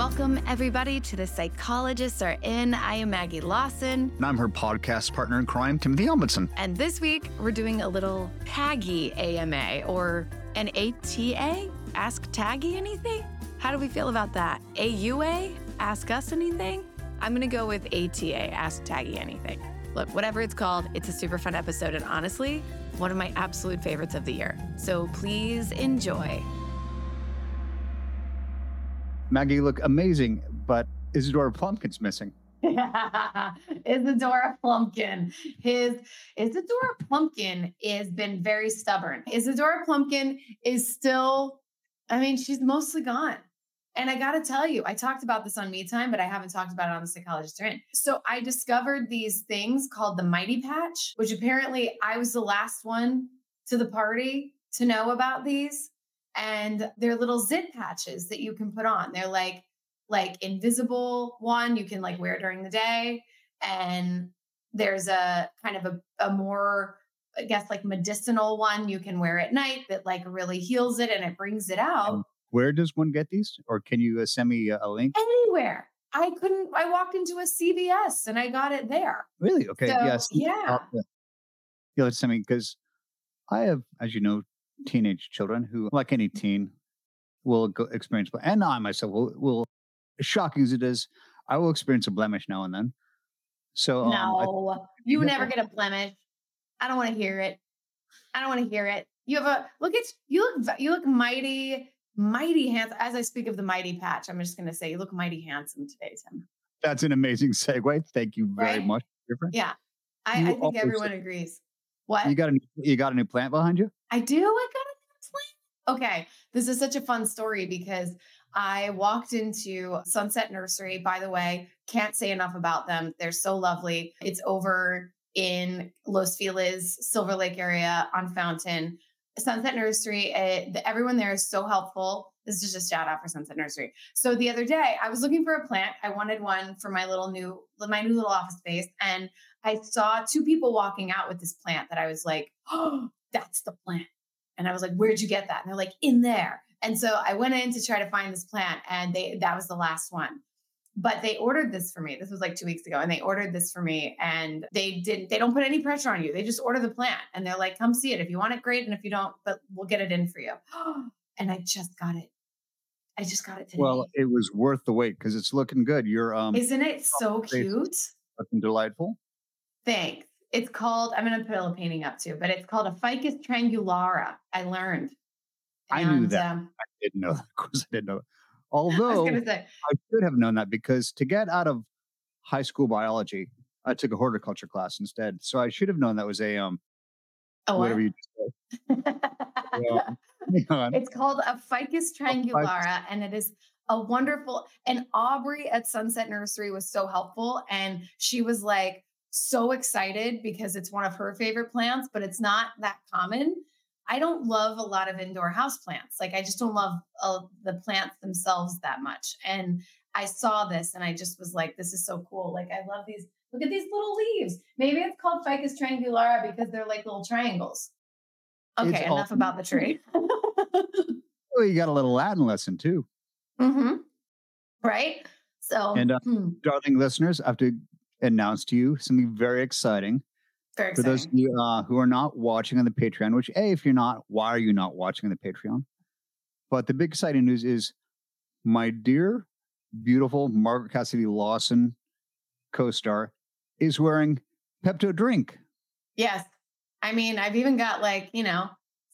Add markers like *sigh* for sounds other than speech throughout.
Welcome, everybody, to The Psychologists Are In. I am Maggie Lawson. And I'm her podcast partner in crime, Timothy Omundson. And this week, we're doing a little Taggie AMA or an ATA? Ask Taggie anything? How do we feel about that? AUA? Ask us anything? I'm going to go with ATA, Ask Taggie anything. Look, whatever it's called, it's a super fun episode. And honestly, one of my absolute favorites of the year. So please enjoy. Maggie, you look amazing, but Isadora Plumpkin's missing. *laughs* Isadora Plumpkin. His Isadora Plumpkin has been very stubborn. Isadora Plumpkin is still, I mean, she's mostly gone. And I got to tell you, I talked about this on Me Time, but I haven't talked about it on the Psychologist in. So I discovered these things called the Mighty Patch, which apparently I was the last one to the party to know about these and they're little zit patches that you can put on. They're like like invisible one you can like wear during the day and there's a kind of a, a more I guess like medicinal one you can wear at night that like really heals it and it brings it out. Um, where does one get these? Or can you uh, send me a link? Anywhere. I couldn't. I walked into a CVS and I got it there. Really? Okay. So, yes. Yeah. Yeah. Let's send me because I have, as you know, teenage children who, like any teen, will go experience, and I myself will, will as shocking as it is, I will experience a blemish now and then. So um, no, I, you never get a blemish. I don't want to hear it. I don't want to hear it. You have a look at you look you look mighty, mighty handsome. As I speak of the mighty patch, I'm just going to say you look mighty handsome today, Tim. That's an amazing segue. Thank you very right? much. Yeah, I, I think everyone agrees. What you got a you got a new plant behind you? I do. I got a new plant. Okay, this is such a fun story because I walked into Sunset Nursery. By the way, can't say enough about them. They're so lovely. It's over in Los Feliz, Silver Lake area on Fountain. Sunset Nursery, uh, everyone there is so helpful. This is just a shout out for Sunset Nursery. So the other day, I was looking for a plant. I wanted one for my little new, my new little office space, and I saw two people walking out with this plant that I was like, *gasps* oh, that's the plant. And I was like, where'd you get that? And they're like, in there. And so I went in to try to find this plant, and they that was the last one. But they ordered this for me. This was like two weeks ago, and they ordered this for me. And they didn't. They don't put any pressure on you. They just order the plant, and they're like, "Come see it. If you want it, great. And if you don't, but we'll get it in for you." *gasps* and I just got it. I just got it today. Well, it was worth the wait because it's looking good. You're um, isn't it so cute? Looking delightful. Thanks. It's called, I'm going to put a painting up too, but it's called a Ficus triangulata. I learned. And, I knew that. Um, I didn't know *laughs* that. Of course, I didn't know. *laughs* Although I, say, I should have known that because to get out of high school biology, I took a horticulture class instead. So I should have known that was a um, oh, whatever what? you just said. *laughs* it's called a Ficus triangulata, and it is a wonderful. And Aubrey at Sunset Nursery was so helpful, and she was like, so excited because it's one of her favorite plants, but it's not that common. I don't love a lot of indoor house plants. Like I just don't love uh, the plants themselves that much. And I saw this and I just was like, this is so cool. Like I love these. Look at these little leaves. Maybe it's called Ficus triangulata because they're like little triangles. Okay, it's enough all- about the tree. *laughs* well, you got a little Latin lesson too. Mm-hmm. Right. So, and uh, hmm. darling listeners, I have to announce to you something very exciting. Very For those of you uh, who are not watching on the Patreon, which, A, if you're not, why are you not watching on the Patreon? But the big exciting news is my dear, beautiful Margaret Cassidy Lawson co star is wearing Pepto Drink. Yes. I mean, I've even got like, you know,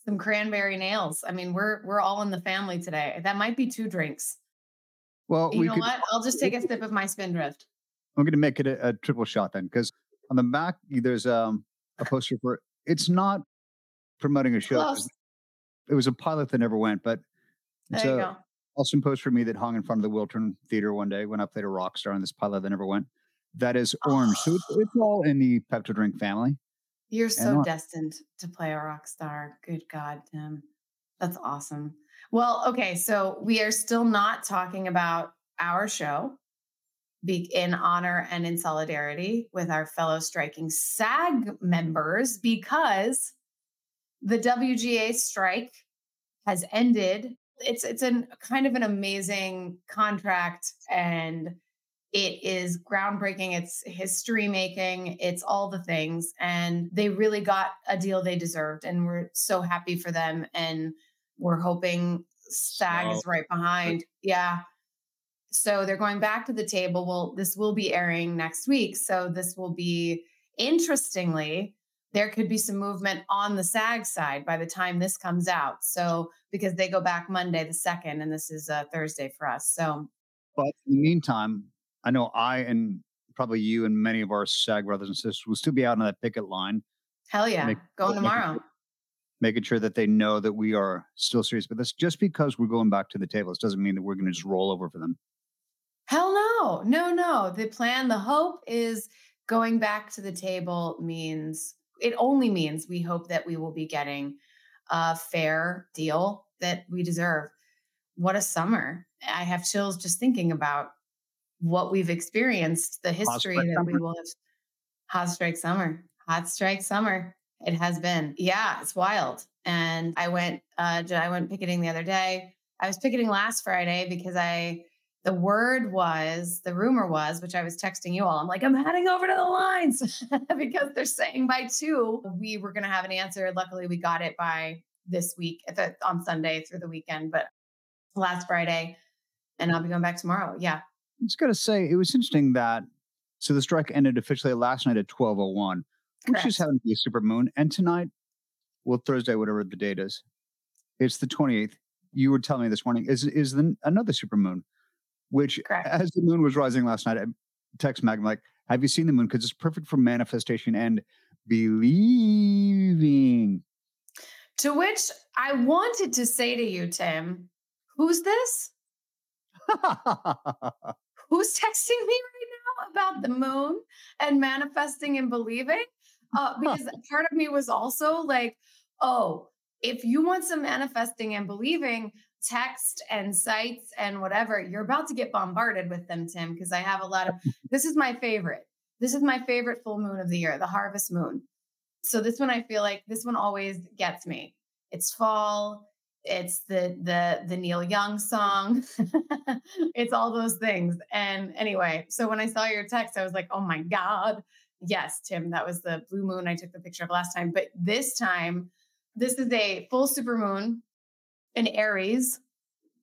some cranberry nails. I mean, we're we're all in the family today. That might be two drinks. Well, you we know could, what? I'll just take a *laughs* sip of my spindrift. I'm going to make it a, a triple shot then, because on the back there's um, a poster for it's not promoting a show. It was a pilot that never went, but it's there you a go. awesome poster for me that hung in front of the Wiltern Theater one day when I played a rock star on this pilot that never went. that is orange. So it's, it's all in the Pepto Drink family. You're so destined to play a rock star. Good God, Tim. That's awesome. Well, okay. So we are still not talking about our show be in honor and in solidarity with our fellow striking SAG members because the WGA strike has ended. It's it's an kind of an amazing contract and it is groundbreaking. It's history making. It's all the things. And they really got a deal they deserved. And we're so happy for them. And we're hoping SAG is right behind. Yeah. So they're going back to the table. Well, this will be airing next week. So this will be interestingly, there could be some movement on the SAG side by the time this comes out. So because they go back Monday the second, and this is uh, Thursday for us. So But in the meantime, I know I and probably you and many of our SAG brothers and sisters will still be out on that picket line, hell yeah, Make- going making tomorrow. sure- making sure that they know that we are still serious. But this just because we're going back to the tables doesn't mean that we're going to just roll over for them. Hell no, no, no. The plan, the hope is going back to the table means it only means we hope that we will be getting a fair deal that we deserve. What a summer. I have chills just thinking about what we've experienced, the history that we will have. Hot strike summer, hot strike summer. It has been. Yeah, it's wild. And I went, uh, I went picketing the other day. I was picketing last Friday because I, the word was, the rumor was, which I was texting you all. I'm like, I'm heading over to the lines *laughs* because they're saying by two, we were going to have an answer. Luckily, we got it by this week at the, on Sunday through the weekend, but last Friday, and I'll be going back tomorrow. Yeah. I just got to say, it was interesting that so the strike ended officially last night at 1201, which just happened to be a super moon. And tonight, well, Thursday, whatever the date is, it's the 28th. You were telling me this morning is is the, another super moon, which Correct. as the moon was rising last night, I text Mag, I'm like, have you seen the moon? Because it's perfect for manifestation and believing. To which I wanted to say to you, Tim, who's this? *laughs* Who's texting me right now about the moon and manifesting and believing? Uh, because *laughs* part of me was also like, oh, if you want some manifesting and believing, text and sites and whatever, you're about to get bombarded with them, Tim, because I have a lot of *laughs* this is my favorite. This is my favorite full moon of the year, the harvest moon. So this one I feel like this one always gets me. It's fall, it's the the the Neil Young song. *laughs* it's all those things. And anyway, so when I saw your text, I was like, oh my God. Yes, Tim, that was the blue moon I took the picture of last time. But this time, this is a full super moon in Aries,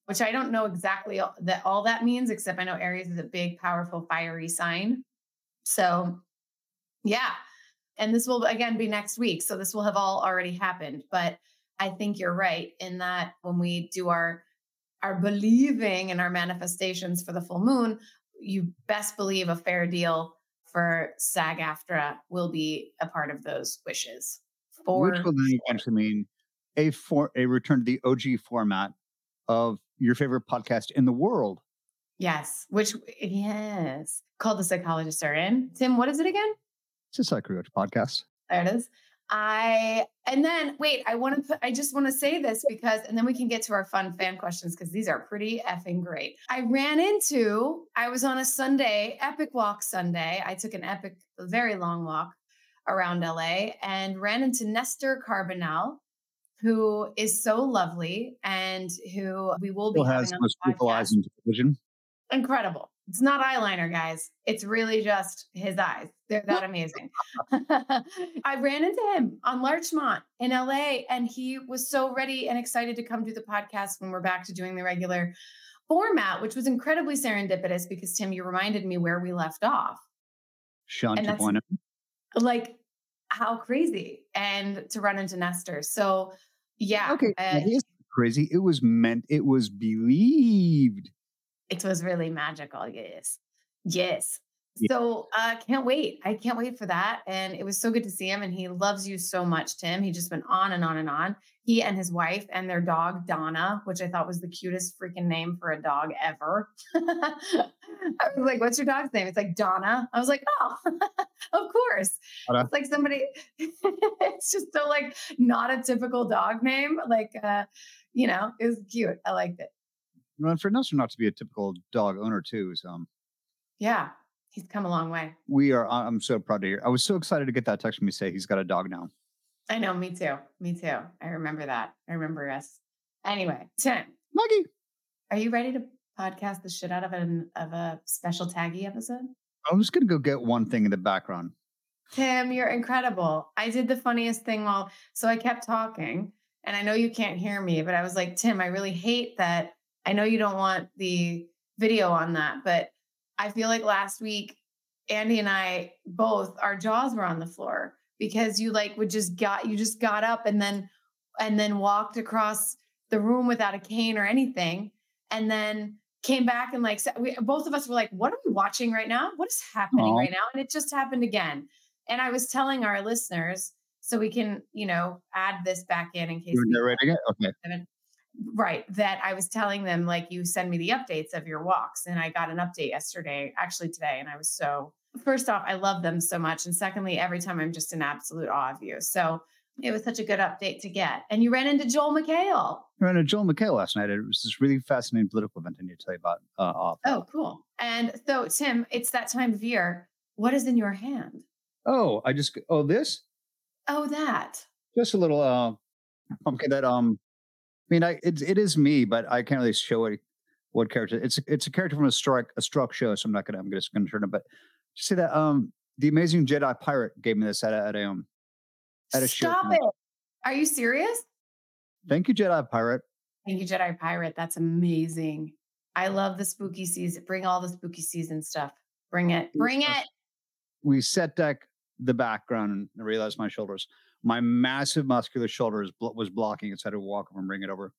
which I don't know exactly that all that means, except I know Aries is a big, powerful, fiery sign. So yeah. And this will again be next week. So this will have all already happened. But I think you're right in that when we do our our believing and our manifestations for the full moon, you best believe a fair deal for SAG AFTRA will be a part of those wishes. For which will then eventually mean a for a return to the OG format of your favorite podcast in the world. yes, which yes, called the psychologists are in. Tim, what is it again? It's a Psycho podcast. There it is. I and then wait, I want to put I just want to say this because and then we can get to our fun fan questions because these are pretty effing great. I ran into I was on a Sunday, epic walk Sunday. I took an epic, very long walk around LA and ran into Nestor Carbonell, who is so lovely and who we will be Still has most people eyes in television. incredible. It's not eyeliner, guys. It's really just his eyes. They're that *laughs* amazing. *laughs* I ran into him on Larchmont in LA, and he was so ready and excited to come do the podcast when we're back to doing the regular format, which was incredibly serendipitous because Tim, you reminded me where we left off. Shawn And that's- 2.0. Like, how crazy and to run into Nestor. So, yeah, Okay, uh, it is crazy. It was meant. It was believed. it was really magical. Yes. Yes. Yeah. So uh can't wait. I can't wait for that. And it was so good to see him. And he loves you so much, Tim. He just went on and on and on. He and his wife and their dog Donna, which I thought was the cutest freaking name for a dog ever. *laughs* I was like, "What's your dog's name?" It's like Donna. I was like, "Oh, *laughs* of course." Donna. It's like somebody. *laughs* it's just so like not a typical dog name. Like, uh, you know, it was cute. I liked it. Well, for Nestor not to be a typical dog owner too is um Yeah, he's come a long way. we are I'm so proud to hear. I was so excited to get that text from you say he's got a dog now. I know, me too. Me too. I remember that. I remember us. Anyway, Tim, *laughs* Maggie. are you ready to podcast the shit out of an of a special taggie episode? I was gonna go get one thing in the background. Tim, you're incredible. I did the funniest thing while so I kept talking, and I know you can't hear me, but I was like, Tim, I really hate that. I know you don't want the video on that, but I feel like last week, Andy and I both our jaws were on the floor because you like would just got you just got up and then and then walked across the room without a cane or anything, and then came back and like we, both of us were like, "What are we watching right now? What is happening Aw. right now?" And it just happened again. And I was telling our listeners so we can, you know, add this back in in case You're we- narrating? Okay. right that I was telling them like you send me the updates of your walks and I got an update yesterday actually today and I was so first off I love them so much and secondly every time I'm just in absolute awe of you. So it was such a good update to get. And you ran into Joel McHale. I ran into Joel McHale last night. It was this really fascinating political event I need to tell you about. Uh, off. Oh, cool. And so Tim, it's that time of year. What is in your hand? oh, I just oh this Oh, that. just a little uh pumpkin that um I mean I it, it is me, but I can't really show it what character it's it's a character from a struck a struck show, so I'm not gonna I'm just gonna turn it. But just say that um the amazing Jedi pirate gave me this at a, at a um at a show. Stop it. Are you serious? Thank you, Jedi pirate. Thank you, Jedi Pirate. That's amazing. I love the spooky season. Bring all the spooky season stuff. Bring it. Bring it. We set deck the background and I realized my shoulders, my massive muscular shoulders was blocking it, so I had to walk over and bring it over.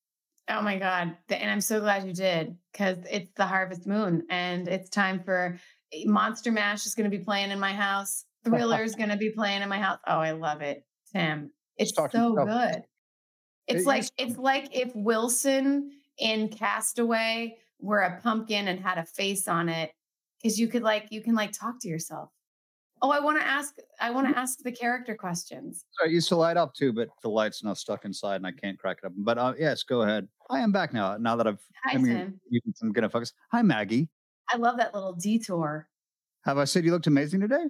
Oh my God. And I'm so glad you did because it's the harvest moon and it's time for Monster Mash is going to be playing in my house. *laughs* Thriller is going to be playing in my house. Oh, I love it. Tim, it's so good. It's It like it's like if Wilson in Castaway were a pumpkin and had a face on it because you could like you can like talk to yourself. Oh, I want to ask I want to ask the character questions. So I used to light up too, but the light's now stuck inside and I can't crack it up. But uh, yes, go ahead. I am back now. Now that I've, Hi I mean, Tim. you- I'm gonna focus. Hi, Maggie. I love that little detour. Have I said you looked amazing today?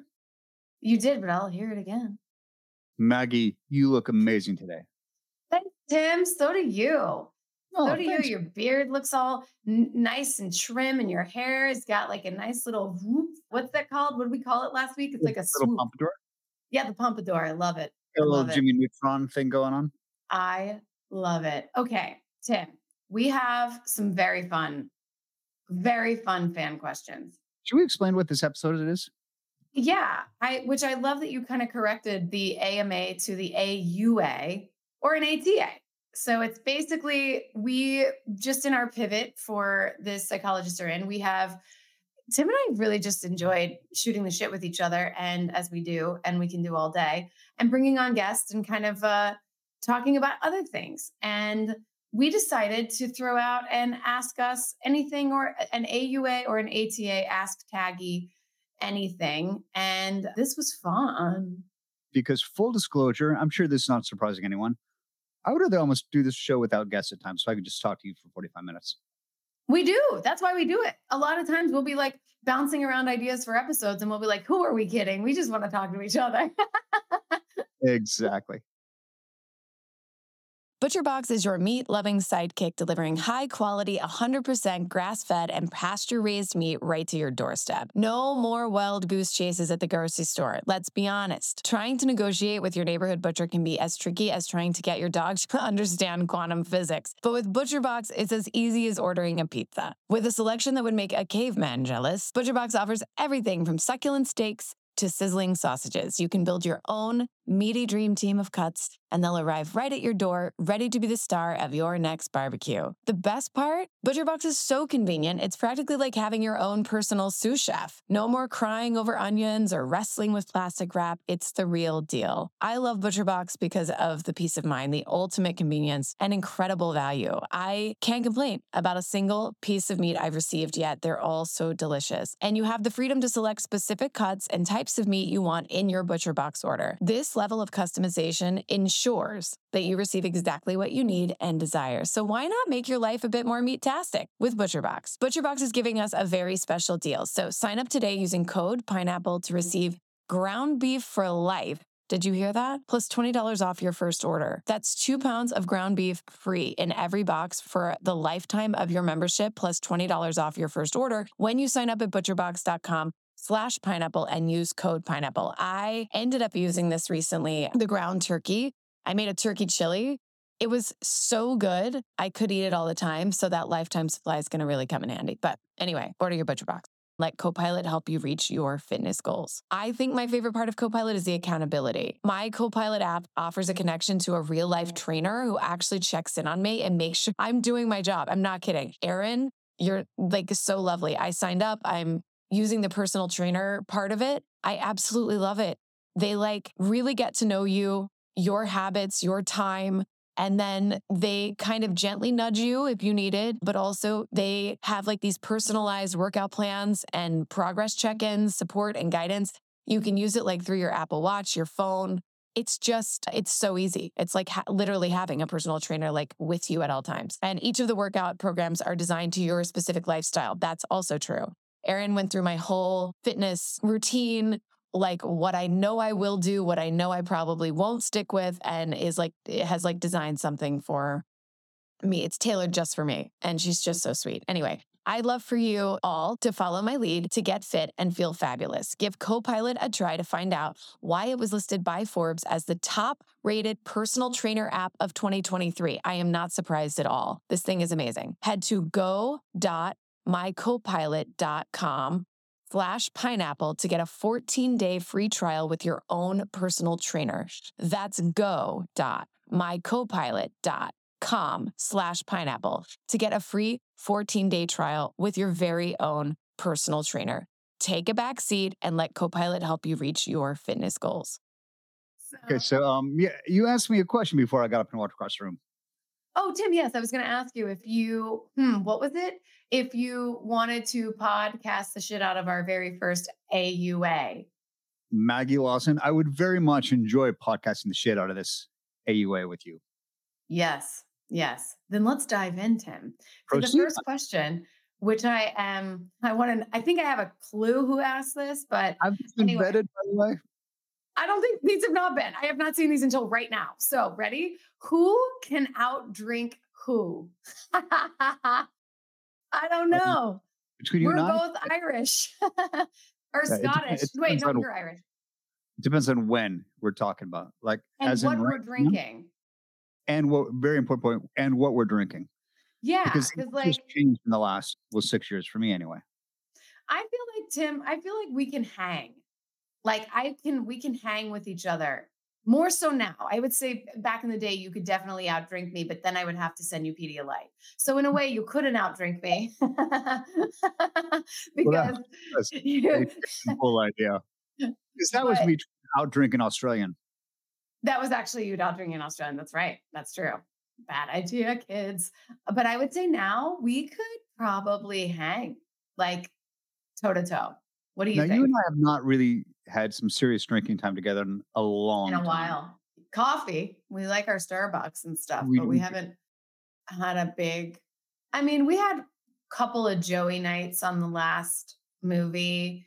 You did, but I'll hear it again. Maggie, you look amazing today. Thanks, Tim. So do you. Oh, so do thanks. you. Your beard looks all n- nice and trim, and your hair has got like a nice little whoop. What's that called? What did we call it last week? It's like a little swoop. pompadour. Yeah, the pompadour. I love it. A little love it. Jimmy Neutron thing going on. I love it. Okay, Tim, we have some very fun, very fun fan questions. Should we explain what this episode is? Yeah, I which I love that you kind of corrected the AMA to the AUA or an ATA. So it's basically we just in our pivot for this psychologists are in, we have Tim and I really just enjoyed shooting the shit with each other and as we do and we can do all day and bringing on guests and kind of uh talking about other things. And we decided to throw out and ask us anything or an AUA or an ATA ask taggie anything. And this was fun. Because full disclosure, I'm sure this is not surprising anyone. I would rather almost do this show without guests at times, so I could just talk to you for 45 minutes. We do. That's why we do it. A lot of times we'll be like bouncing around ideas for episodes and we'll be like, who are we kidding? We just want to talk to each other. *laughs* Exactly. ButcherBox is your meat loving sidekick delivering high quality, 100% grass fed and pasture raised meat right to your doorstep. No more wild goose chases at the grocery store. Let's be honest. Trying to negotiate with your neighborhood butcher can be as tricky as trying to get your dog to *laughs* understand quantum physics. But with ButcherBox, it's as easy as ordering a pizza. With a selection that would make a caveman jealous, ButcherBox offers everything from succulent steaks to sizzling sausages. You can build your own meaty dream team of cuts and they'll arrive right at your door, ready to be the star of your next barbecue. The best part? ButcherBox is so convenient, it's practically like having your own personal sous chef. No more crying over onions or wrestling with plastic wrap. It's the real deal. I love ButcherBox because of the peace of mind, the ultimate convenience, and incredible value. I can't complain about a single piece of meat I've received yet. They're all so delicious. And you have the freedom to select specific cuts and types of meat you want in your ButcherBox order. This level of customization ensures that you receive exactly what you need and desire. So why not make your life a bit more meat-tastic with ButcherBox? ButcherBox is giving us a very special deal. So sign up today using code pineapple to receive ground beef for life did you hear that? Plus $20 off your first order. That's two pounds of ground beef free in every box for the lifetime of your membership, plus $20 off your first order when you sign up at butcherbox.com slash pineapple and use code pineapple. I ended up using this recently, the ground turkey. I made a turkey chili. It was so good. I could eat it all the time. So that lifetime supply is going to really come in handy. But anyway, order your butcher box. Let Copilot help you reach your fitness goals. I think my favorite part of Copilot is the accountability. My Copilot app offers a connection to a real life mm. trainer who actually checks in on me and makes sure I'm doing my job. I'm not kidding. Erin, you're like so lovely. I signed up. I'm using the personal trainer part of it. I absolutely love it. They like really get to know you, your habits, your time, and then they kind of gently nudge you if you need it, but also they have like these personalized workout plans and progress check ins, support and guidance. You can use it like through your Apple Watch, your phone. It's just, it's so easy. It's like ha- literally having a personal trainer like with you at all times. And each of the workout programs are designed to your specific lifestyle. That's also true. Erin went through my whole fitness routine, like what I know I will do, what I know I probably won't stick with, and is like, it has like designed something for me. It's tailored just for me. And she's just so sweet. Anyway, I'd love for you all to follow my lead to get fit and feel fabulous. Give Copilot a try to find out why it was listed by Forbes as the top rated personal trainer app of 2023. I am not surprised at all. This thing is amazing. Head to go.mycopilot.com slash pineapple to get a 14 day free trial with your own personal trainer. That's go.mycopilot.com slash pineapple to get a free 14 day trial with your very own personal trainer. Take a back seat and let Copilot help you reach your fitness goals. Okay, so um, yeah, you asked me a question before I got up and walked across the room. Oh, Tim, yes, I was going to ask you if you, hmm, what was it? If you wanted to podcast the shit out of our very first AUA. Maggie Lawson, I would very much enjoy podcasting the shit out of this AUA with you. Yes, yes. Then let's dive in, Tim. So the first question, which I am, I want to, I think I have a clue who asked this, but I've been Anyway. vetted, by the way. I don't think these have not been. I have not seen these until right now. So, ready? Who can outdrink who? *laughs* I don't know. Between you We're and I, both Irish *laughs* or dep- Scottish. it Wait, depends no, you're Irish. it depends on when we're talking about. Like And as what in we're drinking. and what very important point, and what we're drinking. Yeah, because like changed in the last well six years for me anyway. I feel like Tim, I feel like we can hang. Like I can, we can hang with each other more so now. I would say back in the day, you could definitely outdrink me, but then I would have to send you Pedialyte. So in a *laughs* way, you couldn't outdrink me *laughs* because that's *laughs* you, idea. Because that was me out drinking Australian. that was actually you out drinking Australian. That's right. That's true. Bad idea, kids. But I would say now we could probably hang like toe to toe. What do you now think? you and I have not really had some serious drinking time together in a long in a time. while. Coffee. We like our Starbucks and stuff, We- but we we haven't had a big. I mean, we had a couple of Joey nights on the last movie,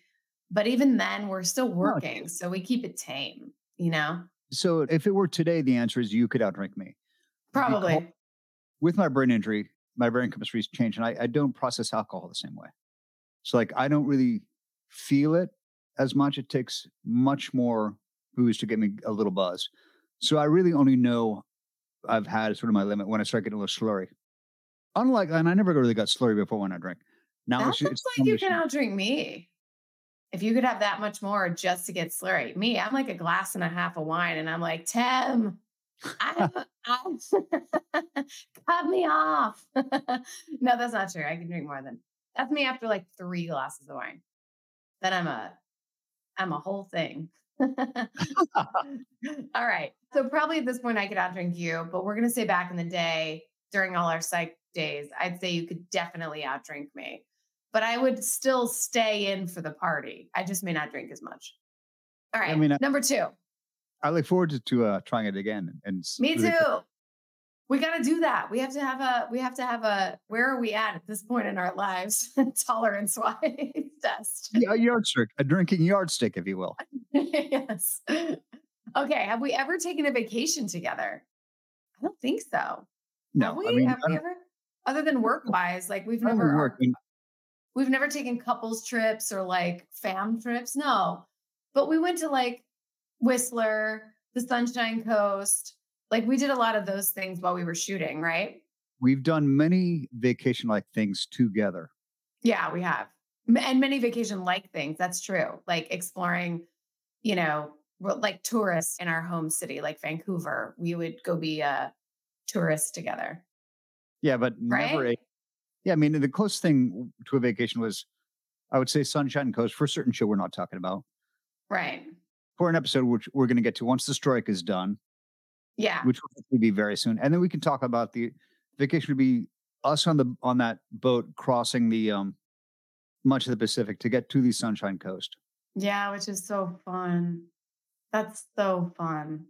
but even then, we're still working, so we keep it tame. You know, So if it were today, the answer is you could outdrink me. probably. Because with my brain injury, my brain chemistry's changed, and I, I don't process alcohol the same way. So like I don't really feel it as much. It takes much more booze to get me a little buzz. So I really only know I've had sort of my limit when I start getting a little slurry. Unlike, and I never really got slurry before when I drink. Now that it's, looks it's like you can outdrink me. If you could have that much more just to get slurry, me, I'm like a glass and a half of wine, and I'm like, Tim, I'm, *laughs* I'm *laughs* cut me off. *laughs* no, that's not true. I can drink more than that's me after like three glasses of wine. Then I'm a I'm a whole thing. *laughs* *laughs* All right. So probably at this point I could outdrink you, but we're gonna say back in the day during all our psych days, I'd say you could definitely outdrink me. But I would still stay in for the party. I just may not drink as much. All right. I mean, I- number two. I look forward to, to uh, trying it again. And Me really- too. We got to do that. We have to have a. We have to have a. Where are we at at this point in our lives, *laughs* tolerance wise test? Yeah, a yardstick, a drinking yardstick, if you will. *laughs* yes. Okay. Have we ever taken a vacation together? I don't think so. No, have we? I mean, have we ever? Other than work wise, like we've never. work in- We've never taken couples trips or like fam trips. No, but we went to like Whistler, the Sunshine Coast. Like we did a lot of those things while we were shooting, right? We've done many vacation like things together. Yeah, we have. And many vacation like things. That's true. Like exploring, you know, like tourists in our home city, like Vancouver. We would go be a tourist together. Yeah, but never a. Yeah, I mean, the closest thing to a vacation was, I would say, Sunshine Coast for a certain show we're not talking about. Right. For an episode which we're going to get to once the strike is done, Yeah. which will be very soon, and then we can talk about the vacation would be us on the on that boat crossing the um much of the Pacific to get to the Sunshine Coast. Yeah, which is so fun. That's so fun.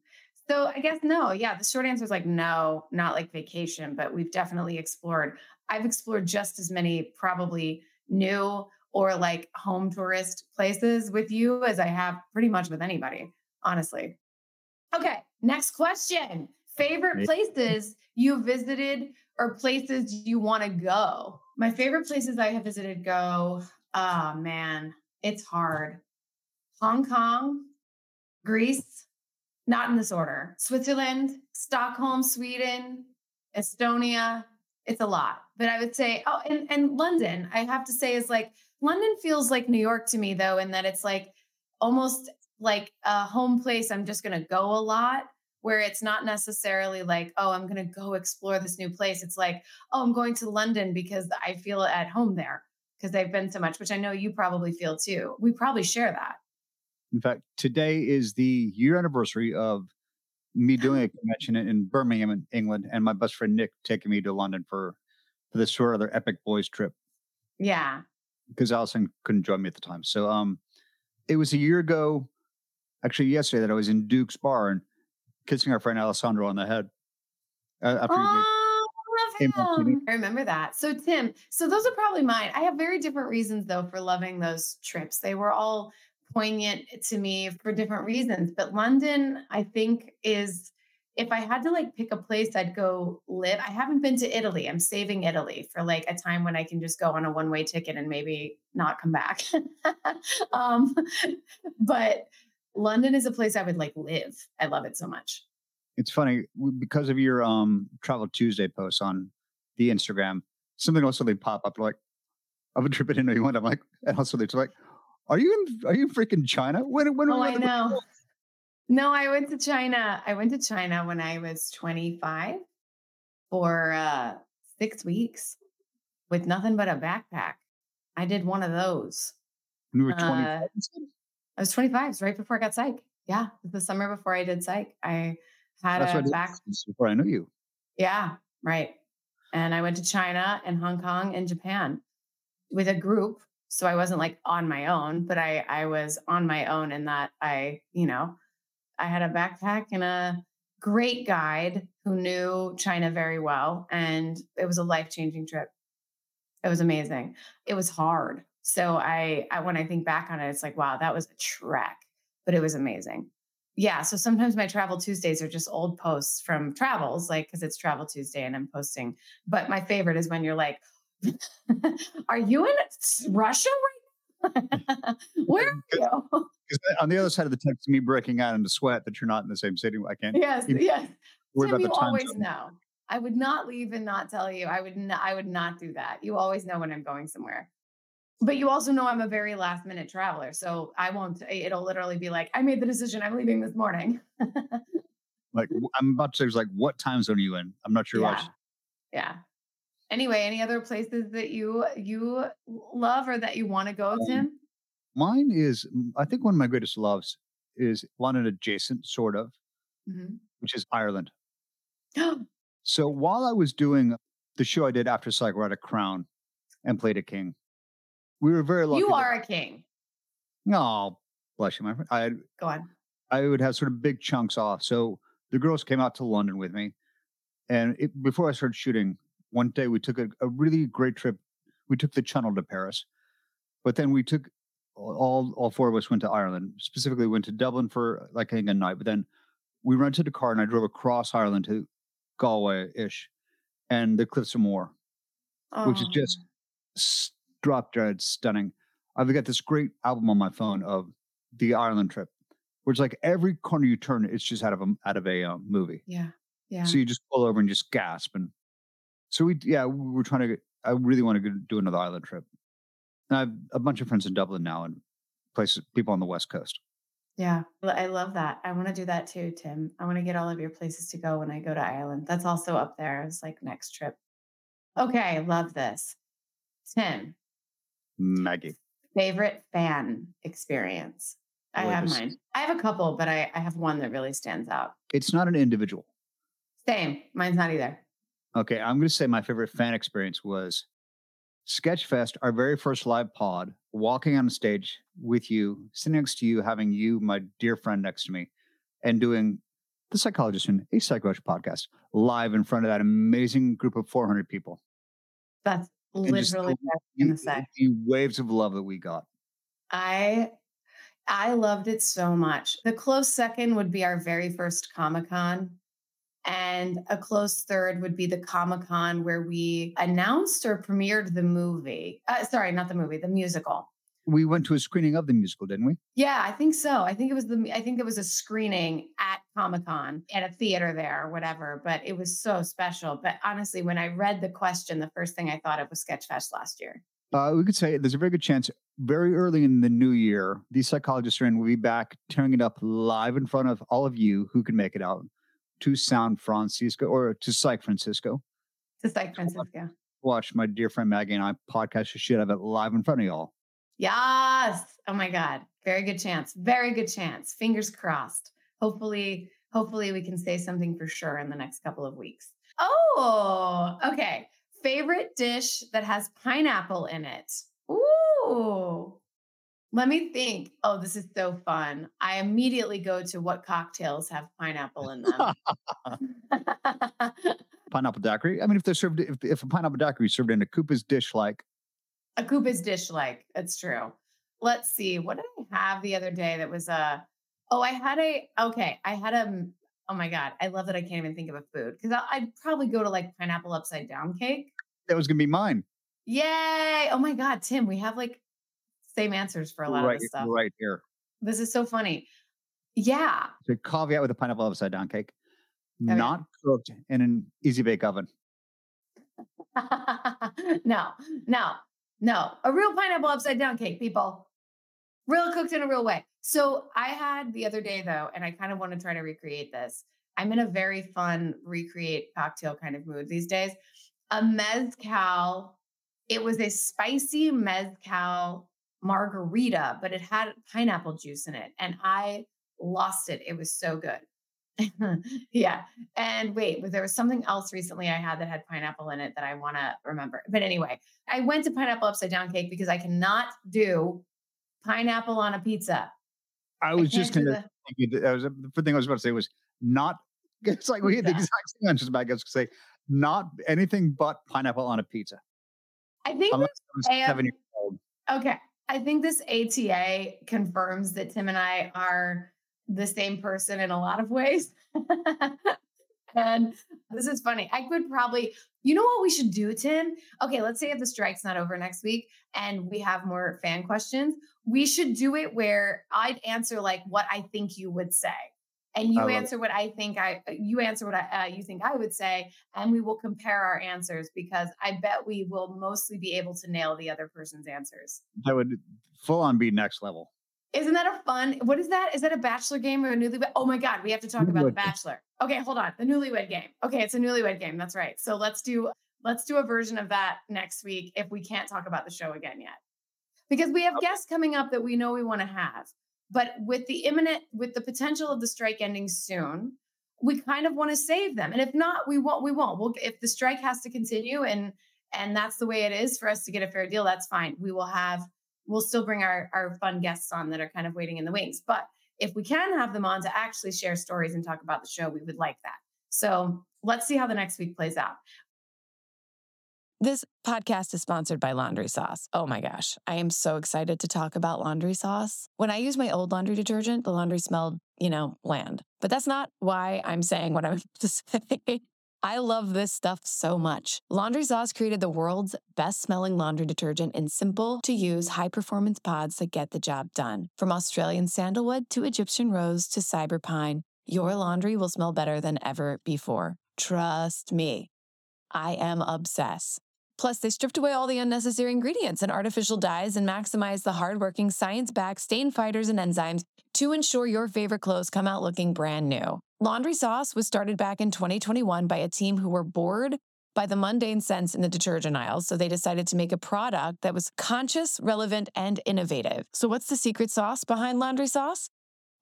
So I guess no, yeah, the short answer is like no, not like vacation, but we've definitely explored. I've explored just as many probably new or like home tourist places with you as I have pretty much with anybody, honestly. Okay, next question. Favorite places you visited or places you want to go? My favorite places I have visited go, oh man, it's hard. Hong Kong, Greece, not in this order. Switzerland, Stockholm, Sweden, Estonia. It's a lot. But I would say, oh, and, and London, I have to say, is like London feels like New York to me, though, in that it's like almost like a home place. I'm just to go a lot, where it's not necessarily like, oh, I'm going to go explore this new place. It's like, oh, I'm going to London because I feel at home there because I've been so much, which I know you probably feel too. We probably share that. In fact, today is the year anniversary of me doing a convention in- in Birmingham, in England, and my best friend Nick taking me to London for for this sort of other epic boys trip Yeah. because Allison couldn't join me at the time. So um, it was a year ago, actually yesterday, that I was in Duke's bar and kissing our friend Alessandro on the head. Uh, after he made- Oh, I love him. I remember that. So Tim, so those are probably mine. I have very different reasons though for loving those trips. They were all poignant to me for different reasons. But London, I think, is if I had to like pick a place I'd go live. I haven't been to Italy. I'm saving Italy for like a time when I can just go on a one-way ticket and maybe not come back. *laughs* um, *laughs* but London is a place I would like live. I love it so much. it's funny because of your um Travel Tuesday posts on the Instagram. Something will suddenly pop up like, "Of a trip I didn't know you went." I'm like, and also they're like, "Are you in? Are you in freaking China? When? When? Oh, I know. No, I went to China. I went to China when I was 25 for uh, six weeks with nothing but a backpack. I did one of those. When we were Uh, 25. I was 25, it's right before I got psych. Yeah, the summer before I did psych. I had That's a what I did back. before I knew you. Yeah, right. And I went to China and Hong Kong and Japan with a group. So I wasn't like on my own, but I I was on my own in that I, you know, I had a backpack and a great guide who knew China very well and it was a life-changing trip. It was amazing. It was hard. So I, I when I think back on it it's like wow, that was a trek, but it was amazing yeah so sometimes my travel tuesdays are just old posts from travels like because it's travel tuesday and i'm posting but my favorite is when you're like *laughs* are you in russia right now? *laughs* *laughs* where are you on the other side of the text, me breaking out into sweat that you're not in the same city. I can't yes yes Tim, you always zone. know i would not leave and not tell you i would not i would not do that you always know when i'm going somewhere but you also know i'm a very last minute traveler so i won't it'll literally be like i made the decision i'm leaving this morning *laughs* Like I'm about to say, like, what time zone are you in? I'm not sure. yeah. Yeah. Anyway, any other places that you you love or that you want to go, Um, Tim? Mine is, I think one of my greatest loves is London adjacent, sort of, Mhm. which is Ireland. *gasps* So while I was doing the show I did after Psych, at a Crown and played a king, we were very lucky. you that- are a king. Oh, bless you, my friend. I had Go on. I would have sort of big chunks off. So the girls came out to London with me. And it, before I started shooting, one day we took a, a really great trip. We took the Channel to Paris, but then we took all all four of us went to Ireland. Specifically, went to Dublin for uh, like I think a night. But then we rented a car and I drove across Ireland to Galway ish, and the Cliffs of Moher, which is just Oh, drop dead stunning. I've got this great album on my phone of the Ireland trip, where it's like every corner you turn, it's just out of a out of a um, movie. yeah. Yeah. So you just pull over and just gasp. And so we, yeah, we were trying to. get- I really want to do another Ireland trip. And I have a bunch of friends in Dublin now and places, people on the West Coast. Yeah, I love that. I want to do that too, Tim. I want to get all of your places to go when I go to Ireland. That's also up there as like next trip. Okay, love this. Tim, Maggie, favorite fan experience. I Boy, have this mine. I have a couple, but I, I have one that really stands out. it's not an individual. Same. Mine's not either. Okay, I'm going to say my favorite fan experience was Sketchfest, our very first live pod, walking on a stage with you, sitting next to you, having you, my dear friend, next to me, and doing the Psychologist in a Psychologist podcast live in front of that amazing group of 400 people. That's And literally the- what I was gonna say. the waves of love that we got. I I loved it so much. The close second would be our very first Comic Con. And a close third would be the Comic Con where we announced or premiered the movie. Uh, sorry, not the movie, the musical. We went to a screening of the musical, didn't we? Yeah, I think so. I think it was the I think it was a screening at Comic Con at a theater there or whatever, but it was so special. But honestly, when I read the question, the first thing I thought of was Sketchfest last year. Uh, we could say there's a very good chance very early in the new year, these psychologists are in. We'll be back tearing it up live in front of all of you who can make it out to San Francisco or to Psych Francisco. To Psych Francisco. Watch my dear friend Maggie and I podcast the shit out of it live in front of y'all. Yes. Oh my God. Very good chance. Very good chance. Fingers crossed. Hopefully, hopefully we can say something for sure in the next couple of weeks. Oh, okay. Favorite dish that has pineapple in it. Ooh. Let me think. Oh, this is so fun. I immediately go to what cocktails have pineapple in them. *laughs* *laughs* Pineapple daiquiri. I mean, if they're served, if, if a pineapple daiquiri is served in a Koopa's dish like, a Koopa's dish like. It's true. Let's see. What did I have the other day that was a oh, I had a okay, I had a oh my god, I love that I can't even think of a food because I'd probably go to like pineapple upside down cake. that was going to be mine. Yay! Oh my god, Tim, we have like same answers for a lot right, of this stuff. right here. This is so funny. Yeah. So caveat with a pineapple upside down cake, Oh, yeah. not cooked in an easy bake oven. *laughs* no, no, no. A real pineapple upside down cake, people. Real cooked in a real way. So I had the other day though, and I kind of want to try to recreate this. I'm in a very fun recreate cocktail kind of mood these days. A mezcal. It was a spicy mezcal margarita, but it had pineapple juice in it, and I lost it. It was so good. *laughs* yeah. And wait, there was something else recently I had that had pineapple in it that I want to remember. But anyway, I went to pineapple upside down cake because I cannot do pineapple on a pizza. I I was just going to, that was the thing I was about to say was not, *laughs* it's like we had the exact same answers back. I was going to say, not anything but pineapple on a pizza. I think Unless I I seven years old. Okay. I think this ATA confirms that Tim and I are the same person in a lot of ways. *laughs* and this is funny. I could probably, you know what we should do, Tim? Okay, let's say if the strike's not over next week and we have more fan questions, we should do it where I'd answer like what I think you would say. And you it. answer what I think I, you answer what I, uh, you think I would say, and we will compare our answers because I bet we will mostly be able to nail the other person's answers. That would full on be next level. Isn't that a fun? What is that? Is that a bachelor game or a newlywed? Oh my god, we have to talk about the bachelor. Okay, hold on. The newlywed game. Okay, it's a newlywed game. That's right. So let's do let's do a version of that next week if we can't talk about the show again yet. Because we have okay. guests coming up that we know we want to have. But with the imminent with the potential of the strike ending soon, we kind of want to save them. And if not, we won't we won't. We'll if the strike has to continue and and that's the way it is for us to get a fair deal, that's fine. We will have we'll still bring our our fun guests on that are kind of waiting in the wings. But if we can have them on to actually share stories and talk about the show, we would like that. So let's see how the next week plays out. This podcast is sponsored by Laundry Sauce. Oh my gosh, I am so excited to talk about laundry sauce. When I used my old laundry detergent, the laundry smelled, you know, bland. But that's not why I'm saying what I'm to say. I love this stuff so much. Laundry Sauce created the world's best smelling laundry detergent in simple to use high performance pods that get the job done. From Australian sandalwood to Egyptian rose to cyber pine, your laundry will smell better than ever before. Trust me. I am obsessed. Plus, they stripped away all the unnecessary ingredients and artificial dyes and maximize the hardworking science backed stain fighters and enzymes to ensure your favorite clothes come out looking brand new. Laundry Sauce was started back in 2021 by a team who were bored by the mundane scents in the detergent aisles, so they decided to make a product that was conscious, relevant, and innovative. So, what's the secret sauce behind Laundry Sauce?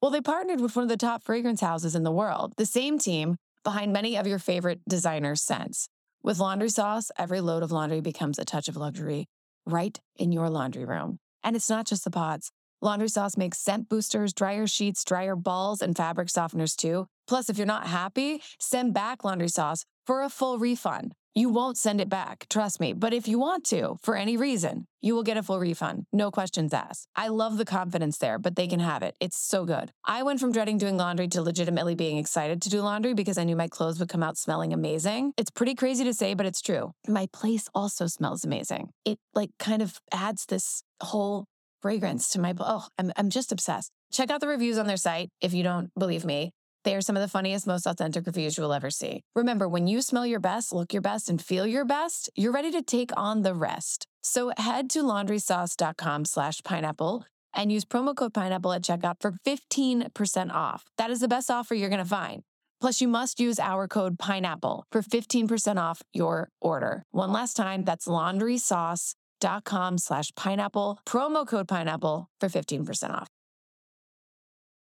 Well, they partnered with one of the top fragrance houses in the world, the same team behind many of your favorite designer scents. With Laundry Sauce, every load of laundry becomes a touch of luxury right in your laundry room. And it's not just the pods. Laundry Sauce makes scent boosters, dryer sheets, dryer balls, and fabric softeners too. Plus, if you're not happy, send back Laundry Sauce for a full refund. You won't send it back, trust me. But if you want to, for any reason, you will get a full refund. No questions asked. I love the confidence there, but they can have it. It's so good. I went from dreading doing laundry to legitimately being excited to do laundry because I knew my clothes would come out smelling amazing. It's pretty crazy to say, but it's true. My place also smells amazing. It like kind of adds this whole fragrance to my oh, I'm I'm just obsessed. Check out the reviews on their site if you don't believe me. They are some of the funniest, most authentic reviews you will ever see. Remember, when you smell your best, look your best, and feel your best, you're ready to take on the rest. So head to laundrysauce.com slash pineapple and use promo code pineapple at checkout for 15% off. That is the best offer you're going to find. Plus, you must use our code pineapple for 15% off your order. One last time, that's laundrysauce.com slash pineapple, promo code pineapple for 15% off.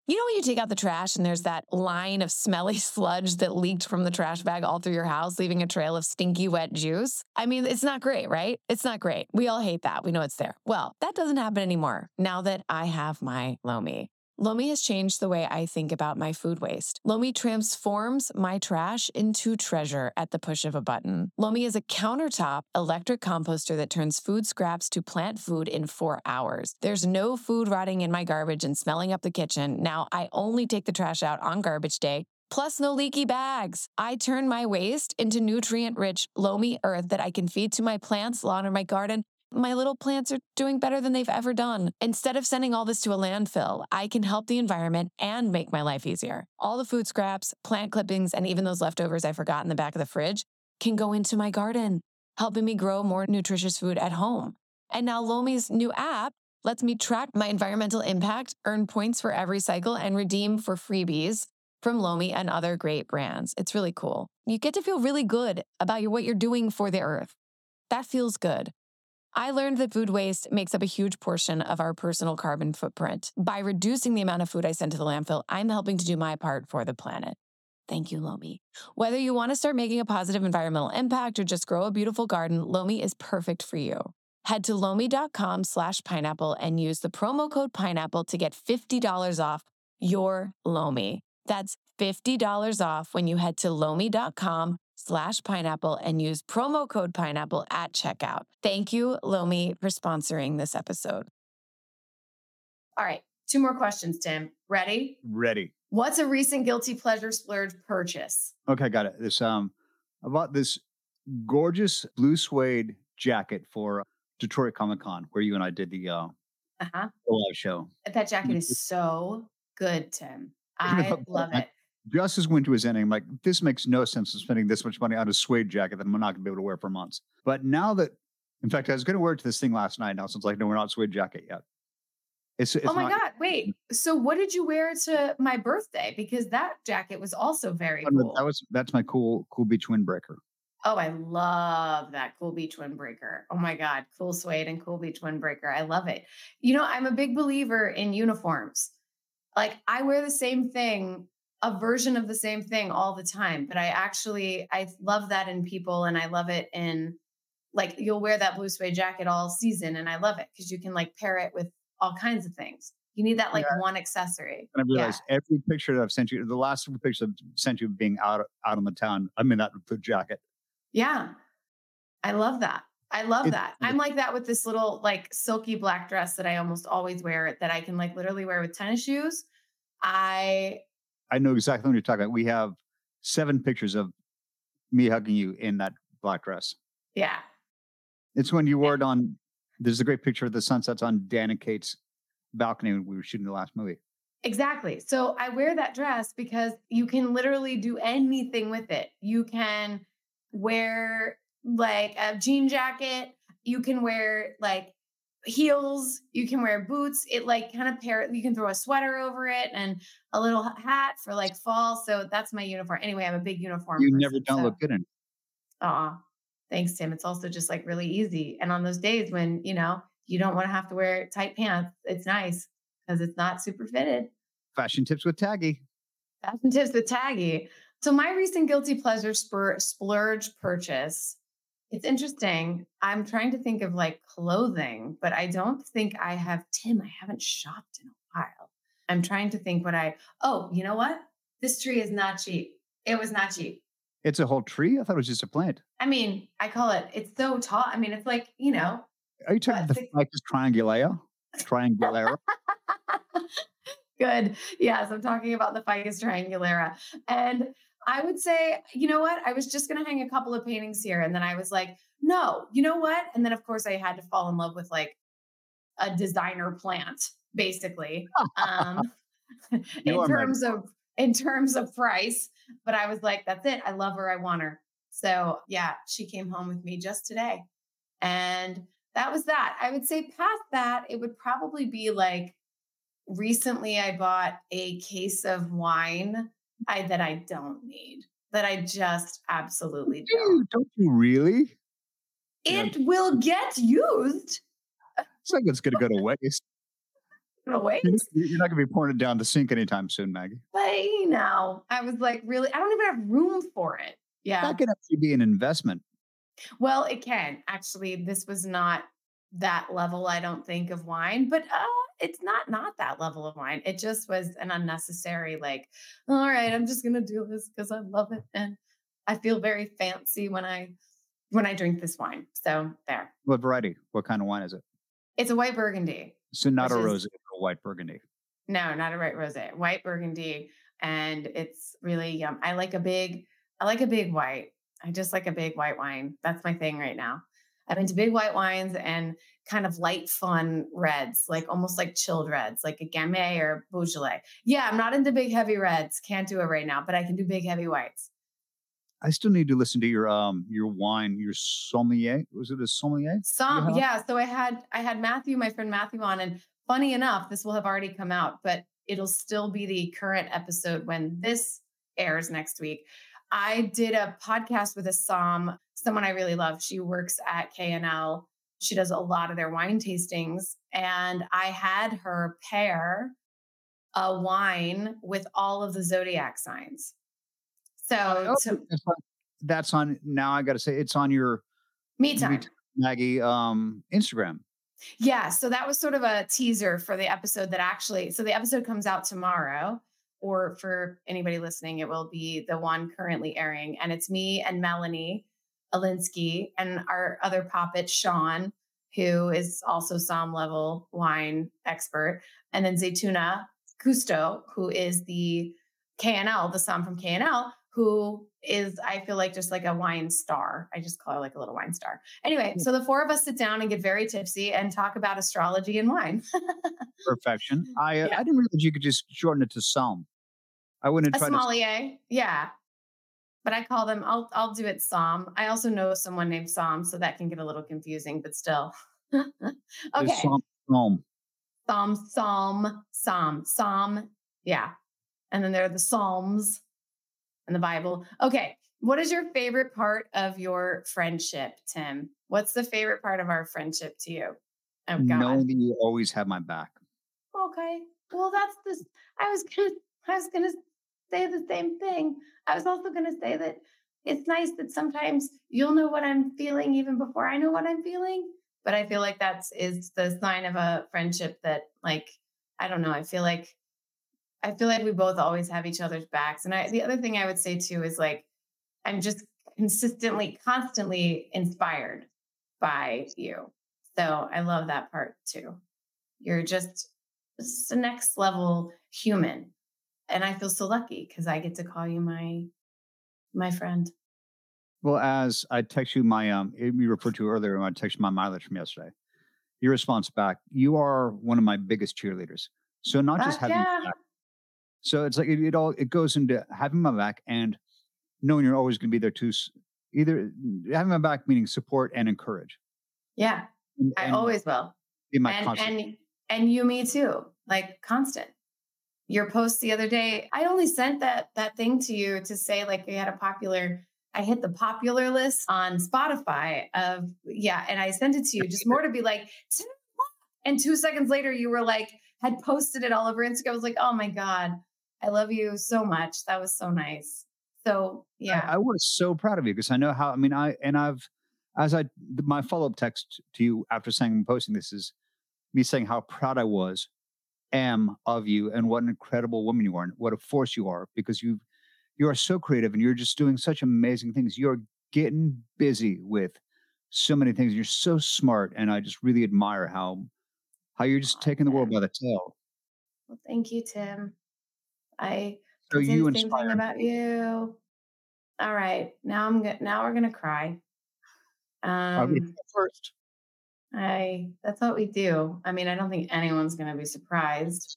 You know, when you take out the trash and there's that line of smelly *laughs* sludge that leaked from the trash bag all through your house, leaving a trail of stinky, wet juice? I mean, it's not great, right? It's not great. We all hate that. We know it's there. Well, that doesn't happen anymore now that I have my Lomi. Lomi has changed the way I think about my food waste. Lomi transforms my trash into treasure at the push of a button. Lomi is a countertop electric composter that turns food scraps to plant food in four hours. There's no food rotting in my garbage and smelling up the kitchen. Now I only take the trash out on garbage day plus no leaky bags. I turn my waste into nutrient rich, loamy earth that I can feed to my plants, lawn, or my garden my little plants are doing better than they've ever done. Instead of sending all this to a landfill, I can help the environment and make my life easier. All the food scraps, plant clippings, and even those leftovers I forgot in the back of the fridge can go into my garden, helping me grow more nutritious food at home. And now Lomi's new app lets me track my environmental impact, earn points for every cycle, and redeem for freebies from Lomi and other great brands. It's really cool. You get to feel really good about what you're doing for the earth. That feels good. I learned that food waste makes up a huge portion of our personal carbon footprint. By reducing the amount of food I send to the landfill, I'm helping to do my part for the planet. Thank you, Lomi. Whether you want to start making a positive environmental impact or just grow a beautiful garden, Lomi is perfect for you. Head to lomi.com slash pineapple and use the promo code pineapple to get $50 off your Lomi. That's $50 off when you head to lomi.com slash pineapple and use promo code pineapple at checkout. Thank you, Lomi, for sponsoring this episode. All right. Two more questions, Tim. Ready? Ready. What's a recent guilty pleasure splurge purchase? Okay, got it. This um I bought this gorgeous blue suede jacket for Detroit Comic Con where you and I did the uh uh-huh. live show. That jacket is so good, Tim. *laughs* I love it just as winter was ending, I'm like, this makes no sense of spending this much money on a suede jacket that I'm not going to be able to wear for months. But now that, in fact, I was going to wear it to this thing last night. Now, since like, no, we're not suede jacket yet. It's, it's oh my not, god! Wait. So what did you wear to my birthday? Because that jacket was also very cool. That was that's my cool cool beach windbreaker. Oh, I love that cool beach windbreaker. Oh my God, cool suede and cool beach windbreaker. I love it. You know, I'm a big believer in uniforms. Like I wear the same thing, a version of the same thing all the time, but I actually I love that in people and I love it in like you'll wear that blue suede jacket all season and I love it because you can like pair it with all kinds of things. You need that like one accessory. And I realized every picture that I've sent you, the last two pictures I've sent you being out out on the town, I'm in that blue jacket. Yeah. I love that. I love that. I'm like that with this little like silky black dress that I almost always wear that I can like literally wear with tennis shoes. I I know exactly what you're talking about. We have seven pictures of me hugging you in that black dress. yeah. It's when you wore it on. There's a great picture of the sunsets on Dan and Kate's balcony when we were shooting the last movie. Exactly. So I wear that dress because you can literally do anything with it. You can wear like a jean jacket, you can wear like heels, you can wear boots. It like kind of pair you can throw a sweater over it and a little hat for like fall. So that's my uniform. Anyway, I'm a big uniform. You person, never don't so- look good in. Aw, thanks, Tim. It's also just like really easy. And on those days when, you know, you don't want to have to wear tight pants, it's nice because it's not super fitted. Fashion tips with Taggie. Fashion tips with Taggie. So my recent guilty pleasure spur, splurge purchase. It's interesting. I'm trying to think of like clothing, but I don't think I have Tim. I haven't shopped in a while. I'm trying to think what I. Oh, you know what? This tree is not cheap. It was not cheap. It's a whole tree. I thought it was just a plant. I mean, I call it. It's so tall. I mean, it's like you know, Are you talking the the- Ficus triangulata? Triangulata. *laughs* Good. Yes, I'm talking about the Ficus triangulara. And I would say, you know what? I was just going to hang a couple of paintings here. And then I was like, no, you know what? And then, of course, I had to fall in love with like a designer plant, basically, um, *laughs* *laughs* in terms of in terms of price. But I was like, that's it. I love her. I want her. So yeah, she came home with me just today. And that was that. I would say past that, it would probably be like recently I bought a case of wine I, that I don't need, that I just absolutely Do don't. you, don't you really? Yeah. It will get used. It's like it's going to go to waste. *laughs* a way. You're not going to be pouring it down the sink anytime soon, Maggie. But you know, I was like, really, I don't even have room for it. Yeah. That could actually be an investment. Well, it can. Actually, this was not that level, I don't think, of wine, but uh, it's not not that level of wine. It just was an unnecessary, like, all right, I'm just gonna do this because I love it. And I feel very fancy when I when I drink this wine. So there. What variety? What kind of wine is it? It's a white burgundy. So not a rose, a white burgundy. No, not a white rosé, white burgundy. And it's really yum. I like a big, I like a big white. I just like a big white wine. That's my thing right now. I'm into big white wines and kind of light, fun reds, like almost like chilled reds, like a Gamay or Beaujolais. Yeah, I'm not into big, heavy reds. Can't do it right now, but I can do big, heavy whites. I still need to listen to your um your wine, your sommelier. Was it a sommelier? Some, yeah. So I had I had Matthew, my friend Matthew, on, and funny enough, this will have already come out, but it'll still be the current episode when this airs next week. I did a podcast with a Som, someone I really love. She works at K&L. She does a lot of their wine tastings, and I had her pair a wine with all of the zodiac signs. So, Oh, that's, on, that's on. Now I got to say it's on your me time. Maggie um Instagram. Yeah, so that was sort of a teaser for the episode that actually, so the episode comes out tomorrow, or for anybody listening, it will be the one currently airing. And it's me and Melanie Alinsky and our other poppet, Sean, who is also Som level wine expert, and then Zaytuna Cousteau, who is the K&L, the Som from K&L, who is, I feel like, just like a wine star. I just call her like a little wine star. Anyway, so the four of us sit down and get very tipsy and talk about astrology and wine. *laughs* Perfection. I uh, Yeah. I didn't realize you could just shorten it to Psalm. I wouldn't a have tried to. sommelier, yeah. But I call them. I'll I'll do it Psalm. I also know someone named Psalm, so that can get a little confusing, but still. *laughs* okay, Psalm. Psalm. Psalm, Psalm, Psalm, Psalm. Yeah. And then there are the Psalms and the Bible. Okay. What is your favorite part of your friendship, Tim? What's the favorite part of our friendship to you? Oh, God. Knowing that you always have my back. Okay. Well, that's this. I was gonna. I was gonna say the same thing. I was also gonna say that it's nice that sometimes you'll know what I'm feeling even before I know what I'm feeling. But I feel like that's is the sign of a friendship that, like, I don't know. I feel like I feel like we both always have each other's backs. And I, the other thing I would say too is like, I'm just consistently, constantly inspired by you. So I love that part too. You're just, just a next level human. And I feel so lucky because I get to call you my my friend. Well, as I text you my um you referred to earlier when I texted my mileage from yesterday, your response back, you are one of my biggest cheerleaders. So not just having yeah. back, so it's like it, it, all it goes into having my back and knowing you're always going to be there to either having my back meaning support and encourage. Yeah, and, I always will. Be my and, constant. and and you me too, like constant. Your post the other day, I only sent that that thing to you to say like we had a popular. I hit the popular list on Spotify of yeah, and I sent it to you just more to be like, and two seconds later you were like had posted it all over Instagram. I was like, oh my god, I love you so much. That was so nice. So yeah, I, I was so proud of you because I know how. I mean, I and I've as I my follow up text to you after saying posting this is me saying how proud I was am of you and what an incredible woman you are and what a force you are because you you are so creative and you're just doing such amazing things. You're getting busy with so many things. You're so smart, and I just really admire how how you're just taking the world by the tail. Well, thank you, Tim. I so you thing about you. All right, now I'm good. Now we're gonna cry. Um, first. I that's what we do. I mean, I don't think anyone's gonna be surprised.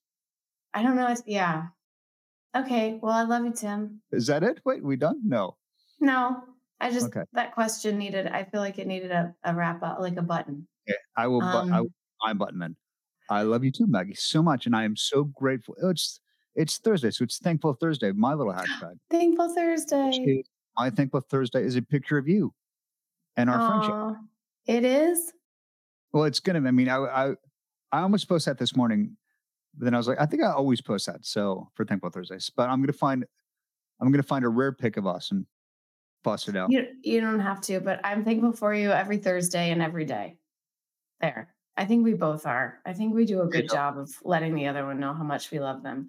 I don't know. It's, yeah. Okay. Well, I love you, Tim. Is that it? Wait, we done? No. No. I just okay. that question needed. I feel like it needed a, a wrap up, like a button. Okay. I will. Um, I will my button then. I love you too, Maggie, so much, and I am so grateful. It's it's Thursday, so it's Thankful Thursday. My little hashtag. Thankful Thursday. My Thankful Thursday is a picture of you and our Aww, friendship. It is. Well, it's gonna. I mean, I I I almost post that this morning, but then I was like, I think I always post that. So for Thankful Thursdays, but I'm gonna find I'm gonna find a rare pic of us and bust it out. You you don't have to, but I'm thankful for you every Thursday and every day. There. I think we both are. I think we do a good job of letting the other one know how much we love them.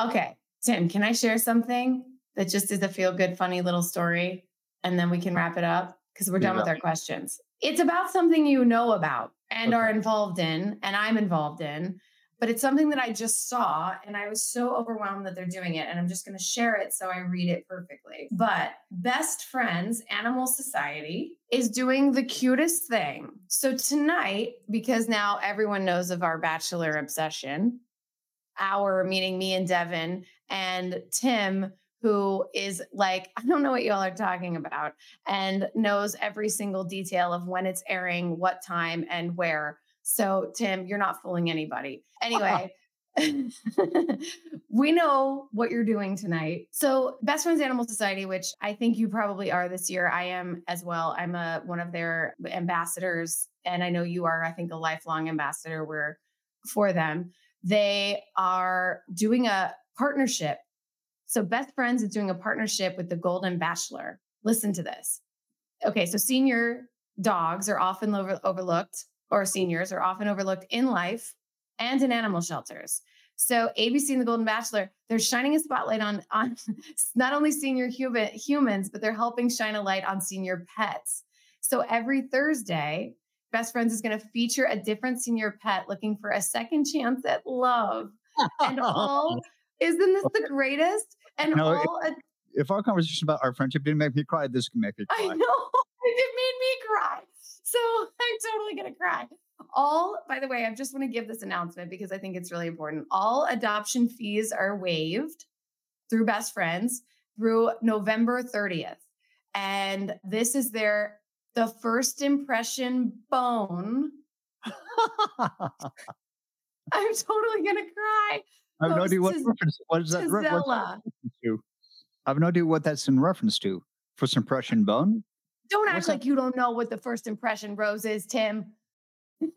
Okay, Tim, can I share something that just is a feel good, funny little story? And then we can wrap it up because we're done yeah. with our questions. It's about something you know about and okay. are involved in, and I'm involved in, but it's something that I just saw and I was so overwhelmed that they're doing it. And I'm just going to share it so I read it perfectly. But Best Friends Animal Society is doing the cutest thing. So tonight, because now everyone knows of our bachelor obsession, our meeting me and Devin and Tim, who is like, *laughs* I don't know what y'all are talking about, and knows every single detail of when it's airing, what time, and where. So, Tim, you're not fooling anybody. *laughs* Anyway. *laughs* we know what you're doing tonight. So, Best Friends Animal Society, which I think you probably are this year, I am as well. I'm a one of their ambassadors, and I know you are. I think a lifelong ambassador. We're for them they are doing a partnership. So Best Friends is doing a partnership with the Golden Bachelor. Listen to this. Okay, so senior dogs are often over- overlooked, or seniors are often overlooked in life and in animal shelters. So ABC and the Golden Bachelor, they're shining a spotlight on on *laughs* not only senior human, humans, but they're helping shine a light on senior pets. So every Thursday, Best Friends is going to feature a different senior pet looking for a second chance at love. and *laughs* all, isn't this the greatest? And no, all. If, our conversation about our friendship didn't make me cry, this can make me cry. I know. *laughs* It made me cry. So *laughs* I'm totally going to cry. All, by the way, I just want to give this announcement because I think it's really important. All adoption fees are waived through Best Friends through November 30th. And this is their the first impression bone *laughs* I'm totally gonna cry. I have no oh, idea what reference. What is that? re- what's that Zella. reference to? I have no idea what that's in reference to. First impression bone. Don't act that? like you don't know what the first impression rose is, Tim.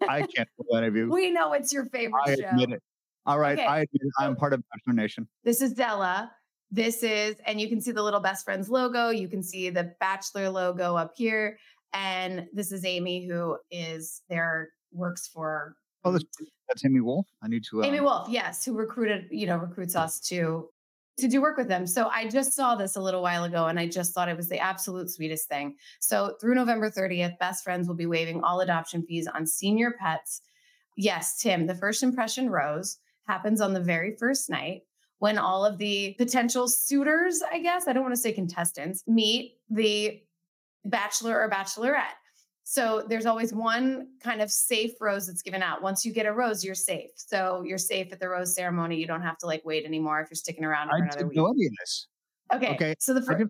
I can't *laughs* fool any of you. We know it's your favorite I show. admit it. All right, Okay. I admit it. I'm part of Bachelor Nation. This is Della. This is, and you can see the little best friends logo. You can see the Bachelor logo up here. And this is Amy, who is there, works for Oh, that's, that's Amy Wolf. I need to. Um, Amy Wolf, yes, who recruited, you know, recruits us to to do work with them. So I just saw this a little while ago and I just thought it was the absolute sweetest thing. So through November 30th, Best Friends will be waiving all adoption fees on senior pets. Yes, Tim, the first impression rose happens on the very first night when all of the potential suitors, I guess, I don't want to say contestants, meet the bachelor or bachelorette. So there's always one kind of safe rose that's given out. Once you get a rose, you're safe. So you're safe at the rose ceremony. You don't have to like wait anymore if you're sticking around I for another didn't week. any of this. Okay. Okay, So the first,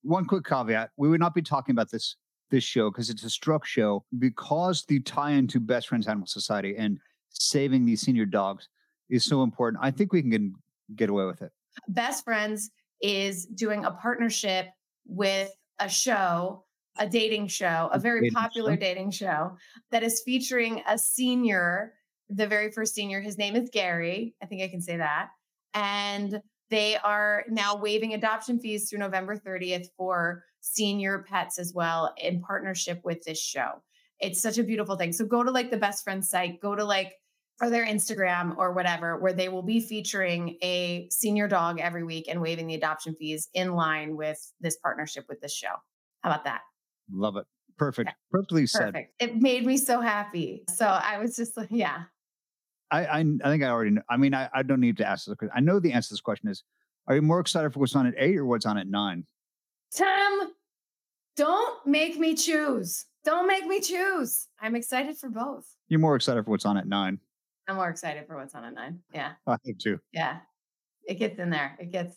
one quick caveat: we would not be talking about this this show because it's a struck show because the tie-in to Best Friends Animal Society and saving these senior dogs is so important. I think we can get away with it. Best Friends is doing a partnership with a show, a dating show, a very dating popular show? dating show that is featuring a senior, the very first senior. His name is Gary. I think I can say that. And they are now waiving adoption fees through November 30th for senior pets as well in partnership with this show. It's such a beautiful thing. So go to like the best friend site, go to like or their Instagram or whatever, where they will be featuring a senior dog every week and waiving the adoption fees in line with this partnership with this show. How about that? Love it. Perfect. Perfectly said. Perfect. It made me so happy. So I was just like, yeah. I, I I think I already know. I mean, I, I don't need to ask this question. I know the answer to this question is: Are you more excited for what's on at eight or what's on at nine? Tim, don't make me choose. Don't make me choose. I'm excited for both. You're more excited for what's on at nine. I'm more excited for what's on at nine. Yeah. I think too. Yeah. It gets in there. It gets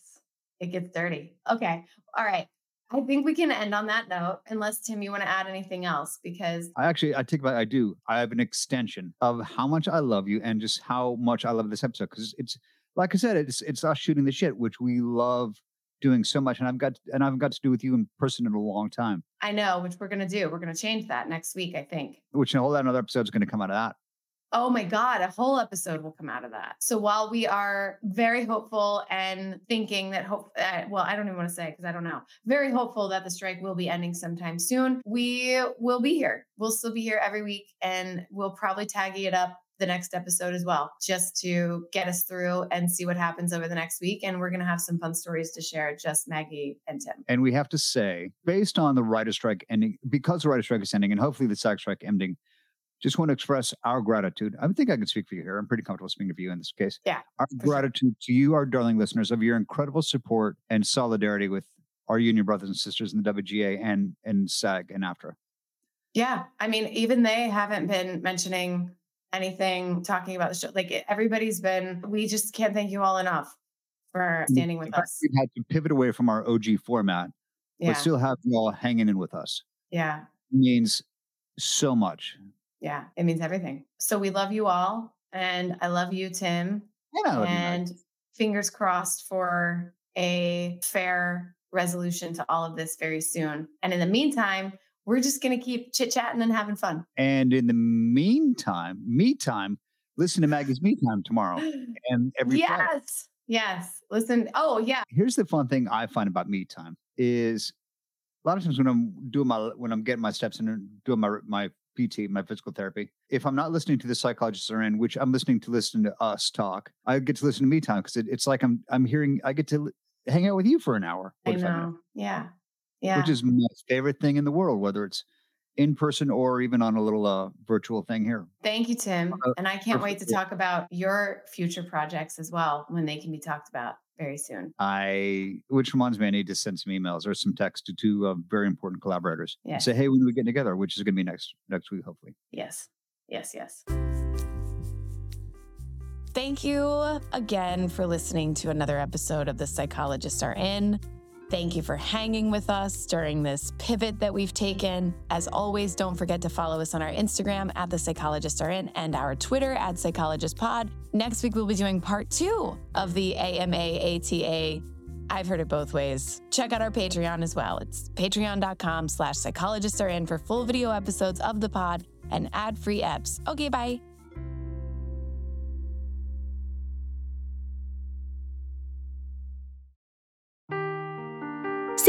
it gets dirty. Okay. All right. I think we can end on that note, unless Tim, you want to add anything else because I actually, I take back, I do. I have an extension of how much I love you and just how much I love this episode because it's, like I said, it's it's us shooting the shit, which we love doing so much, and I've got and I've got to do with you in person in a long time. I know, which we're gonna do. We're gonna change that next week, I think. Which a whole lot another episode is going to come out of that. Oh my God, a whole episode will come out of that. So while we are very hopeful and thinking that hope, uh, well, I don't even want to say because I don't know, very hopeful that the strike will be ending sometime soon, we will be here. We'll still be here every week and we'll probably taggie it up the next episode as well, just to get us through and see what happens over the next week. And we're going to have some fun stories to share, just Maggie and Tim. And we have to say, based on the writer strike ending, because the writer strike is ending, and hopefully the SAG strike ending, just want to express our gratitude. I think I can speak for you here. I'm pretty comfortable speaking for you in this case. Yeah, Our for sure. gratitude to you, our darling listeners, of your incredible support and solidarity with our union brothers and sisters in the WGA and and SAG and AFTRA. Yeah. I mean, even they haven't been mentioning anything talking about the show. Like everybody's been, we just can't thank you all enough for standing with us. We've had to pivot away from our OG format, Yeah. but still have you all hanging in with us. Yeah. means so much. Yeah. It means everything. So we love you all. And I love you, Tim. And love you, fingers crossed for a fair resolution to all of this very soon. And in the meantime, we're just going to keep chit chatting and having fun. And in the meantime, me time, listen to Maggie's Me Time tomorrow *gasps* and every Friday. yes. Yes. Listen. Oh, yeah. Here's the fun thing I find about me time is a lot of times when I'm doing my when I'm getting my steps and doing my my PT, my physical therapy, if I'm not listening to the psychologists are in, which I'm listening to listen to us talk, I get to listen to me time because it, it's like I'm I'm hearing I get to hang out with you for an hour, I 45 minutes, know. Yeah. Yeah. which is my favorite thing in the world, whether it's in person or even on a little uh, virtual thing here. Thank you, Tim. Uh, And I can't wait to talk about your future projects as well when they can be talked about very soon. I, which reminds me, I need to send some emails or some text to two uh, very important collaborators. Yes. Say, hey, when are we getting together? Which is going to be next next week, hopefully. Yes. Yes. Yes. Thank you again for listening to another episode of The Psychologists Are In. Thank you for hanging with us during this pivot that we've taken. As always, don't forget to follow us on our Instagram at The Psychologists Are In and our Twitter at Psychologist Pod. Next week, we'll be doing part two of the AMA ATA. I've heard it both ways. Check out our Patreon as well. It's patreon.com slash psychologists are in for full video episodes of the pod and ad-free eps. Okay, bye.